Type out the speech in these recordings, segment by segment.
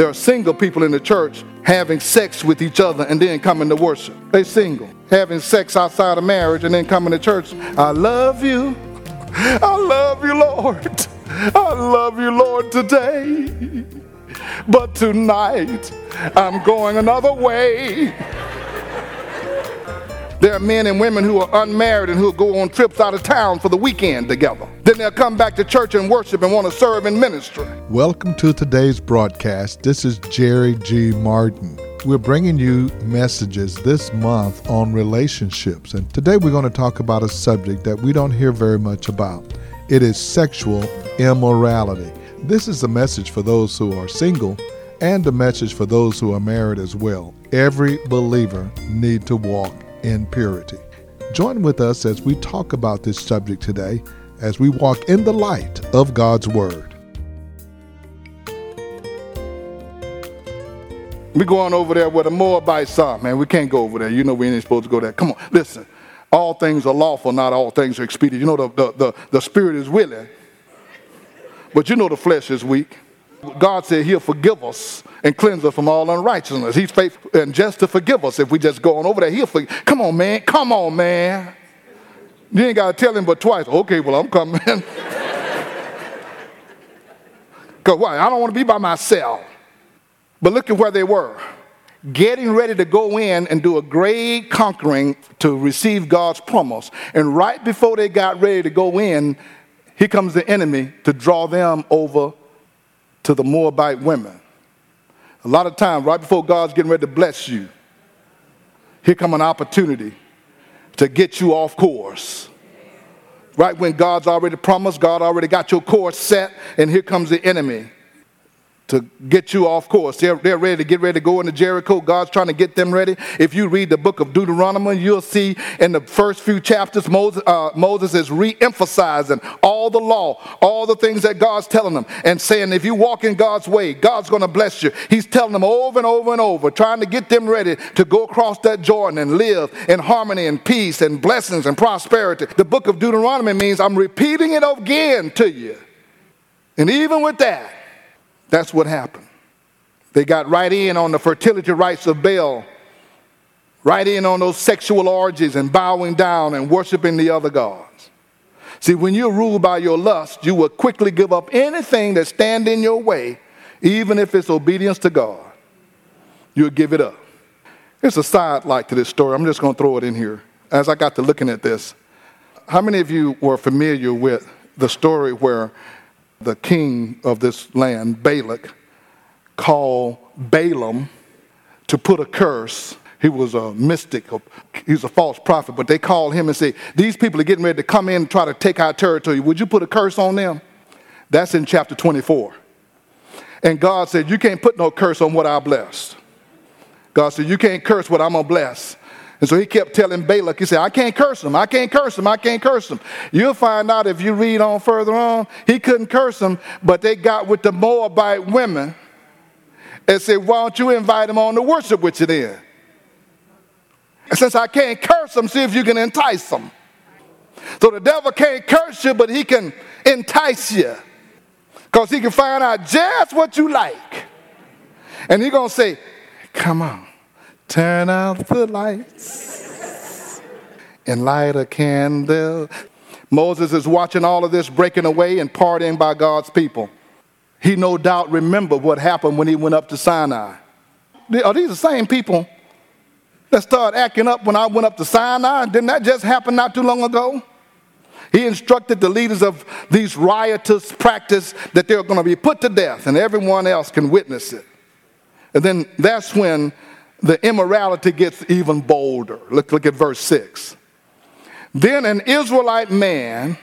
There are single people in the church having sex with each other and then coming to worship. They single, having sex outside of marriage and then coming to church. I love you. I love you, Lord. I love you, Lord, today. But tonight, I'm going another way. There are men and women who are unmarried and who go on trips out of town for the weekend together. Then they'll come back to church and worship and want to serve in ministry. Welcome to today's broadcast. This is Jerry G. Martin. We're bringing you messages this month on relationships. And today we're going to talk about a subject that we don't hear very much about. It is sexual immorality. This is a message for those who are single and a message for those who are married as well. Every believer need to walk in purity. Join with us as we talk about this subject today as we walk in the light of God's Word. We going over there where the Moabites are, man. We can't go over there. You know we ain't supposed to go there. Come on, listen. All things are lawful, not all things are expedient. You know the, the, the, the spirit is willing, but you know the flesh is weak. God said he'll forgive us and cleanse us from all unrighteousness. He's faithful and just to forgive us if we just go on over there. He'll forgive. Come on, man. Come on, man. You ain't got to tell him but twice. Okay, well, I'm coming. Because why? I don't want to be by myself. But look at where they were. Getting ready to go in and do a great conquering to receive God's promise. And right before they got ready to go in, here comes the enemy to draw them over to the Moabite women. A lot of times, right before God's getting ready to bless you, here come an opportunity to get you off course. Right when God's already promised, God already got your course set, and here comes the enemy to get you off course. They're, they're ready to get ready to go into Jericho. God's trying to get them ready. If you read the book of Deuteronomy, you'll see in the first few chapters, Moses, uh, Moses is re emphasizing all the law, all the things that God's telling them, and saying, if you walk in God's way, God's going to bless you. He's telling them over and over and over, trying to get them ready to go across that Jordan and live in harmony and peace and blessings and prosperity. The book of Deuteronomy means I'm repeating it again to you. And even with that, that's what happened. They got right in on the fertility rites of Baal, right in on those sexual orgies and bowing down and worshiping the other gods. See, when you're ruled by your lust, you will quickly give up anything that stand in your way, even if it's obedience to God. You'll give it up. There's a side light to this story. I'm just going to throw it in here. As I got to looking at this, how many of you were familiar with the story where the king of this land, Balak, called Balaam to put a curse. He was a mystic, he was a false prophet, but they called him and said, These people are getting ready to come in and try to take our territory. Would you put a curse on them? That's in chapter 24. And God said, You can't put no curse on what I blessed. God said, You can't curse what I'm going to bless. And so he kept telling Balak, he said, I can't curse him. I can't curse him. I can't curse him. You'll find out if you read on further on, he couldn't curse them, but they got with the Moabite women and said, Why don't you invite them on to worship with you then? And since I can't curse them, see if you can entice them. So the devil can't curse you, but he can entice you. Because he can find out just what you like. And he's going to say, Come on. Turn out the lights and light a candle. Moses is watching all of this breaking away and partying by God's people. He no doubt remembered what happened when he went up to Sinai. Are these the same people that started acting up when I went up to Sinai? Didn't that just happen not too long ago? He instructed the leaders of these riotous practice that they're going to be put to death and everyone else can witness it. And then that's when the immorality gets even bolder. Look, look at verse 6. Then an Israelite man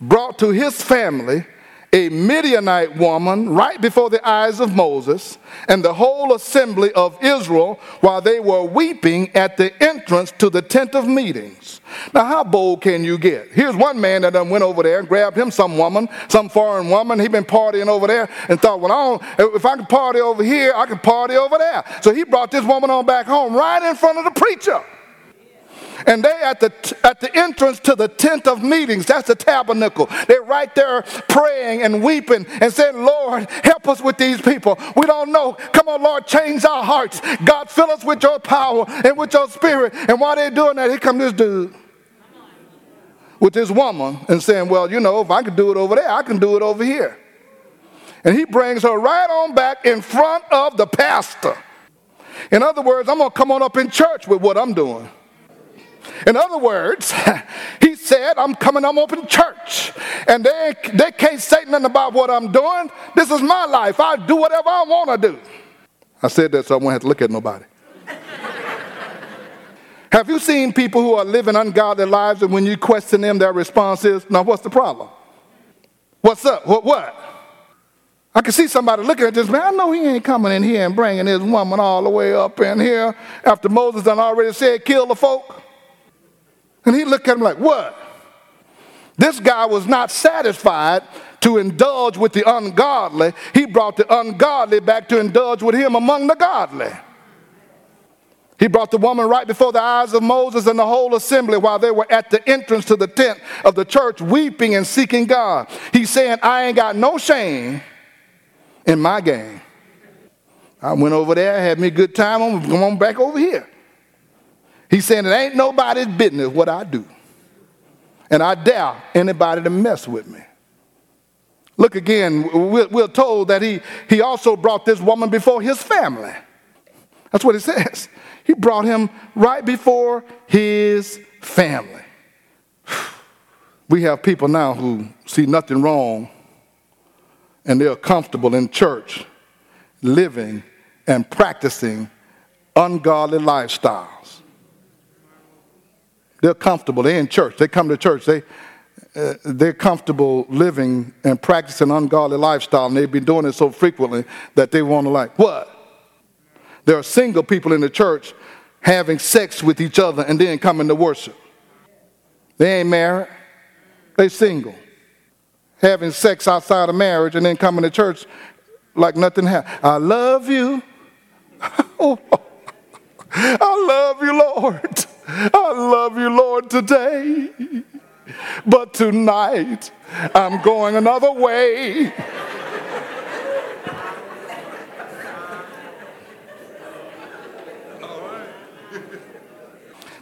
brought to his family a Midianite woman right before the eyes of Moses and the whole assembly of Israel while they were weeping at the entrance to the tent of meetings. Now, how bold can you get? Here's one man that went over there and grabbed him some woman, some foreign woman. He'd been partying over there and thought, well, I if I can party over here, I can party over there. So he brought this woman on back home right in front of the preacher. And they at the at the entrance to the tent of meetings, that's the tabernacle. They're right there praying and weeping and saying, Lord, help us with these people. We don't know. Come on, Lord, change our hearts. God, fill us with your power and with your spirit. And while they're doing that, here come this dude with this woman and saying, Well, you know, if I can do it over there, I can do it over here. And he brings her right on back in front of the pastor. In other words, I'm going to come on up in church with what I'm doing. In other words, he said, I'm coming, I'm open church. And they, they can't say nothing about what I'm doing. This is my life. I do whatever I want to do. I said that so I won't have to look at nobody. have you seen people who are living ungodly lives and when you question them, their response is, now what's the problem? What's up? What? What? I can see somebody looking at this man. I know he ain't coming in here and bringing this woman all the way up in here after Moses done already said, kill the folk. And he looked at him like, what? This guy was not satisfied to indulge with the ungodly. He brought the ungodly back to indulge with him among the godly. He brought the woman right before the eyes of Moses and the whole assembly while they were at the entrance to the tent of the church, weeping and seeking God. He's saying, I ain't got no shame in my game. I went over there, had me a good time. I'm going back over here. He's saying it ain't nobody's business what I do. And I dare anybody to mess with me. Look again, we're, told that he, he also brought this woman before his family. That's what it says. He brought him right before his family. We have people now who see nothing wrong and they're comfortable in church living and practicing ungodly lifestyles. They're comfortable. They're in church. They come to church. They, uh, they're comfortable living and practicing ungodly lifestyle, and they've been doing it so frequently that they want to like, what? There are single people in the church having sex with each other and then coming to worship. They ain't married. They single having sex outside of marriage and then coming to church like nothing happened. I love you. oh, I love you, Lord. I love you, Lord, today. But tonight, I'm going another way.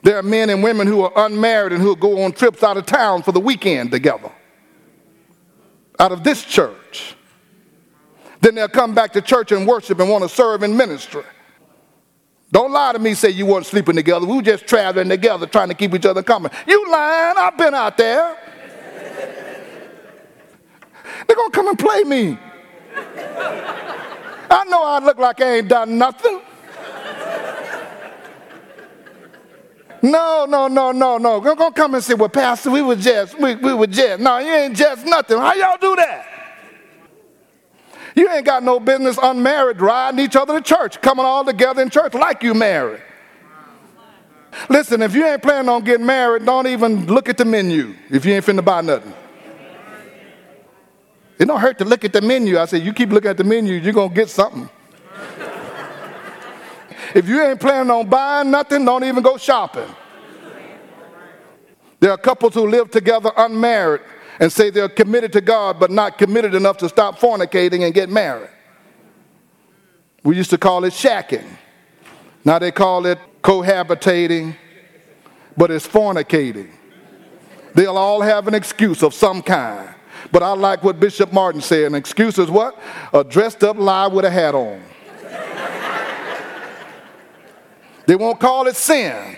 There are men and women who are unmarried and who go on trips out of town for the weekend together out of this church. Then they'll come back to church and worship and want to serve in ministry. Don't lie to me, say you weren't sleeping together. We were just traveling together, trying to keep each other company. You lying, I've been out there. They're gonna come and play me. I know I look like I ain't done nothing. No, no, no, no, no. We're gonna come and say, well, Pastor, we were just, we, we were just. No, you ain't just nothing. How y'all do that? You ain't got no business unmarried riding each other to church, coming all together in church like you married. Listen, if you ain't planning on getting married, don't even look at the menu if you ain't finna buy nothing. It don't hurt to look at the menu. I said, you keep looking at the menu, you're gonna get something. If you ain't planning on buying nothing, don't even go shopping. There are couples who live together unmarried and say they're committed to God, but not committed enough to stop fornicating and get married. We used to call it shacking. Now they call it cohabitating, but it's fornicating. They'll all have an excuse of some kind. But I like what Bishop Martin said an excuse is what? A dressed up lie with a hat on. They won't call it sin.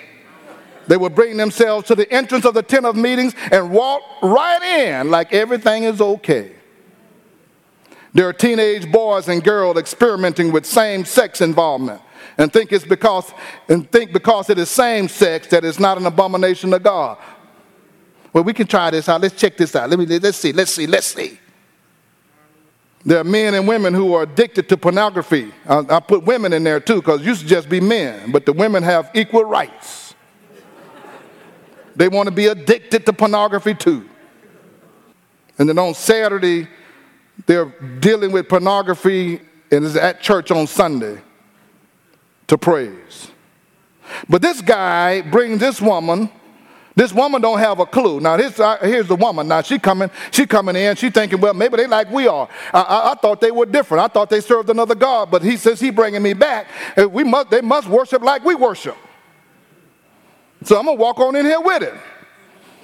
They will bring themselves to the entrance of the tent of meetings and walk right in like everything is okay. There are teenage boys and girls experimenting with same-sex involvement and think it's because and think because it is same sex that it's not an abomination to God. Well, we can try this out. Let's check this out. Let me let's see, let's see, let's see. There are men and women who are addicted to pornography. I, I put women in there too because it used to just be men, but the women have equal rights. They want to be addicted to pornography too. And then on Saturday, they're dealing with pornography and is at church on Sunday to praise. But this guy brings this woman This woman don't have a clue. Now here's, uh, here's the woman. Now she coming, she coming in. She thinking, well, maybe they like we are. I, I, I, thought they were different. I thought they served another god. But he says he bringing me back. We must, they must worship like we worship. So I'm gonna walk on in here with him.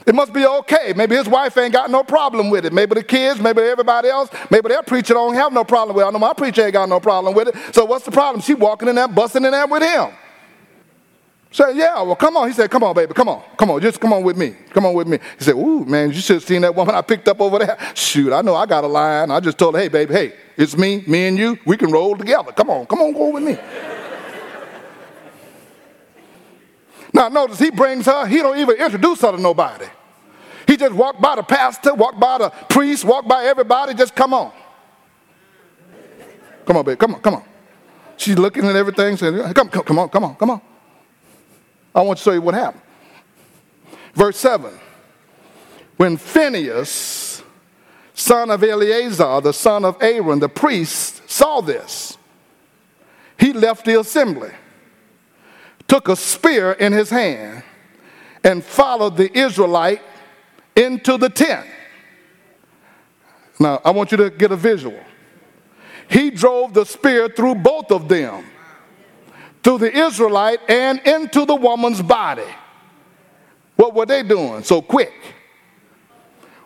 It must be okay. Maybe his wife ain't got no problem with it. Maybe the kids, maybe everybody else, maybe their preacher don't have no problem with it. I know my preacher ain't got no problem with it. So what's the problem? She walking in there, busting in there with him. Say, yeah, well, come on. He said, come on, baby, come on. Come on, just come on with me. Come on with me. He said, ooh, man, you should have seen that woman I picked up over there. Shoot, I know I got a line. I just told her, hey, baby, hey, it's me, me and you. We can roll together. Come on, come on, go with me. Now, notice he brings her, he don't even introduce her to nobody. He just walked by the pastor, walked by the priest, walked by everybody, just come on. Come on, baby, come on, come on. She's looking at everything, saying, come, come, come on, come on, come on. I want to show you what happened. Verse 7 When Phineas, son of Eleazar, the son of Aaron, the priest, saw this, he left the assembly, took a spear in his hand, and followed the Israelite into the tent. Now, I want you to get a visual. He drove the spear through both of them through the Israelite and into the woman's body. What were they doing so quick?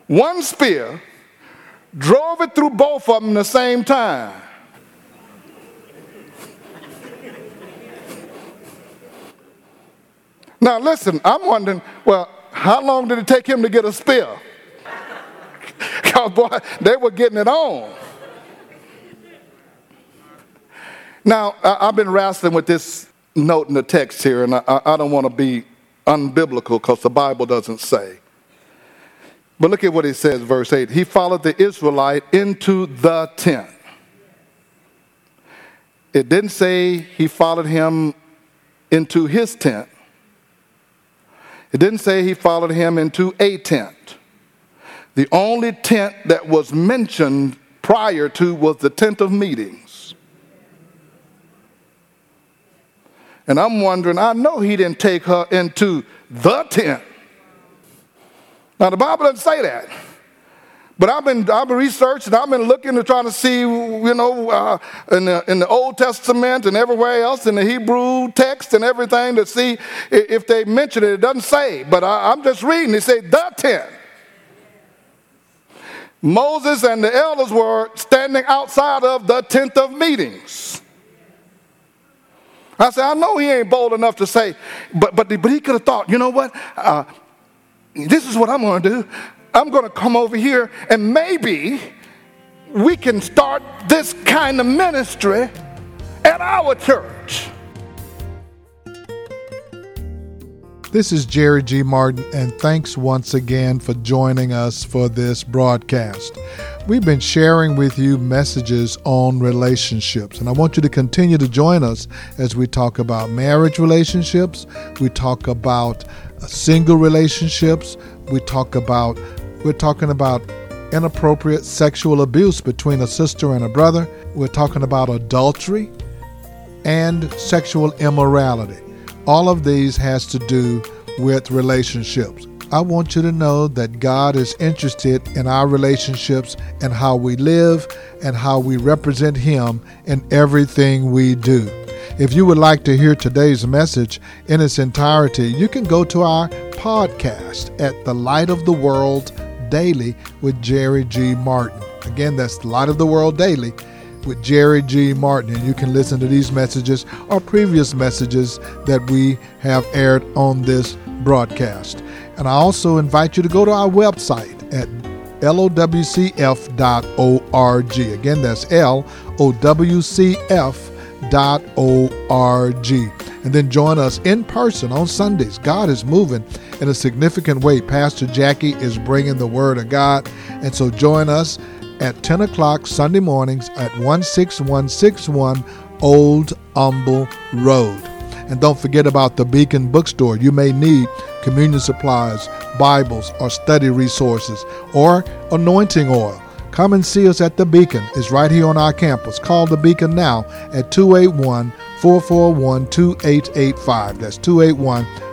One spear drove it through both of them at the same time. Now, listen, I'm wondering, well, how long did it take him to get a spear? Because, boy, they were getting it on. Now, I've been wrestling with this note in the text here, and I, I don't want to be unbiblical because the Bible doesn't say. But look at what he says, verse 8. He followed the Israelite into the tent. It didn't say he followed him into his tent. It didn't say he followed him into a tent. The only tent that was mentioned prior to was the tent of meetings. And I'm wondering, I know he didn't take her into the tent. Now, the Bible doesn't say that. But I've been, I've been researching, I've been looking to try to see, you know, uh, in, the, in the Old Testament and everywhere else, in the Hebrew text and everything to see if they mention it. It doesn't say, but I, I'm just reading. They say the tent. Moses and the elders were standing outside of the tent of meetings. I said, I know he ain't bold enough to say, but, but, but he could have thought, you know what? Uh, this is what I'm going to do. I'm going to come over here and maybe we can start this kind of ministry at our church. This is Jerry G. Martin, and thanks once again for joining us for this broadcast. We've been sharing with you messages on relationships, and I want you to continue to join us as we talk about marriage relationships, we talk about uh, single relationships, we talk about we're talking about inappropriate sexual abuse between a sister and a brother, we're talking about adultery and sexual immorality. All of these has to do with relationships. I want you to know that God is interested in our relationships and how we live and how we represent Him in everything we do. If you would like to hear today's message in its entirety, you can go to our podcast at The Daily with Jerry G. Martin. Again, that's Light of the World Daily with Jerry G. Martin, and you can listen to these messages or previous messages that we have aired on this broadcast. And I also invite you to go to our website at lowcf.org. Again, that's L O W C F dot O R G. And then join us in person on Sundays. God is moving in a significant way. Pastor Jackie is bringing the Word of God. And so join us at 10 o'clock Sunday mornings at 16161 Old Humble Road. And don't forget about the Beacon Bookstore. You may need communion supplies, Bibles, or study resources, or anointing oil. Come and see us at the Beacon. It's right here on our campus. Call the Beacon now at 281 441 2885. That's 281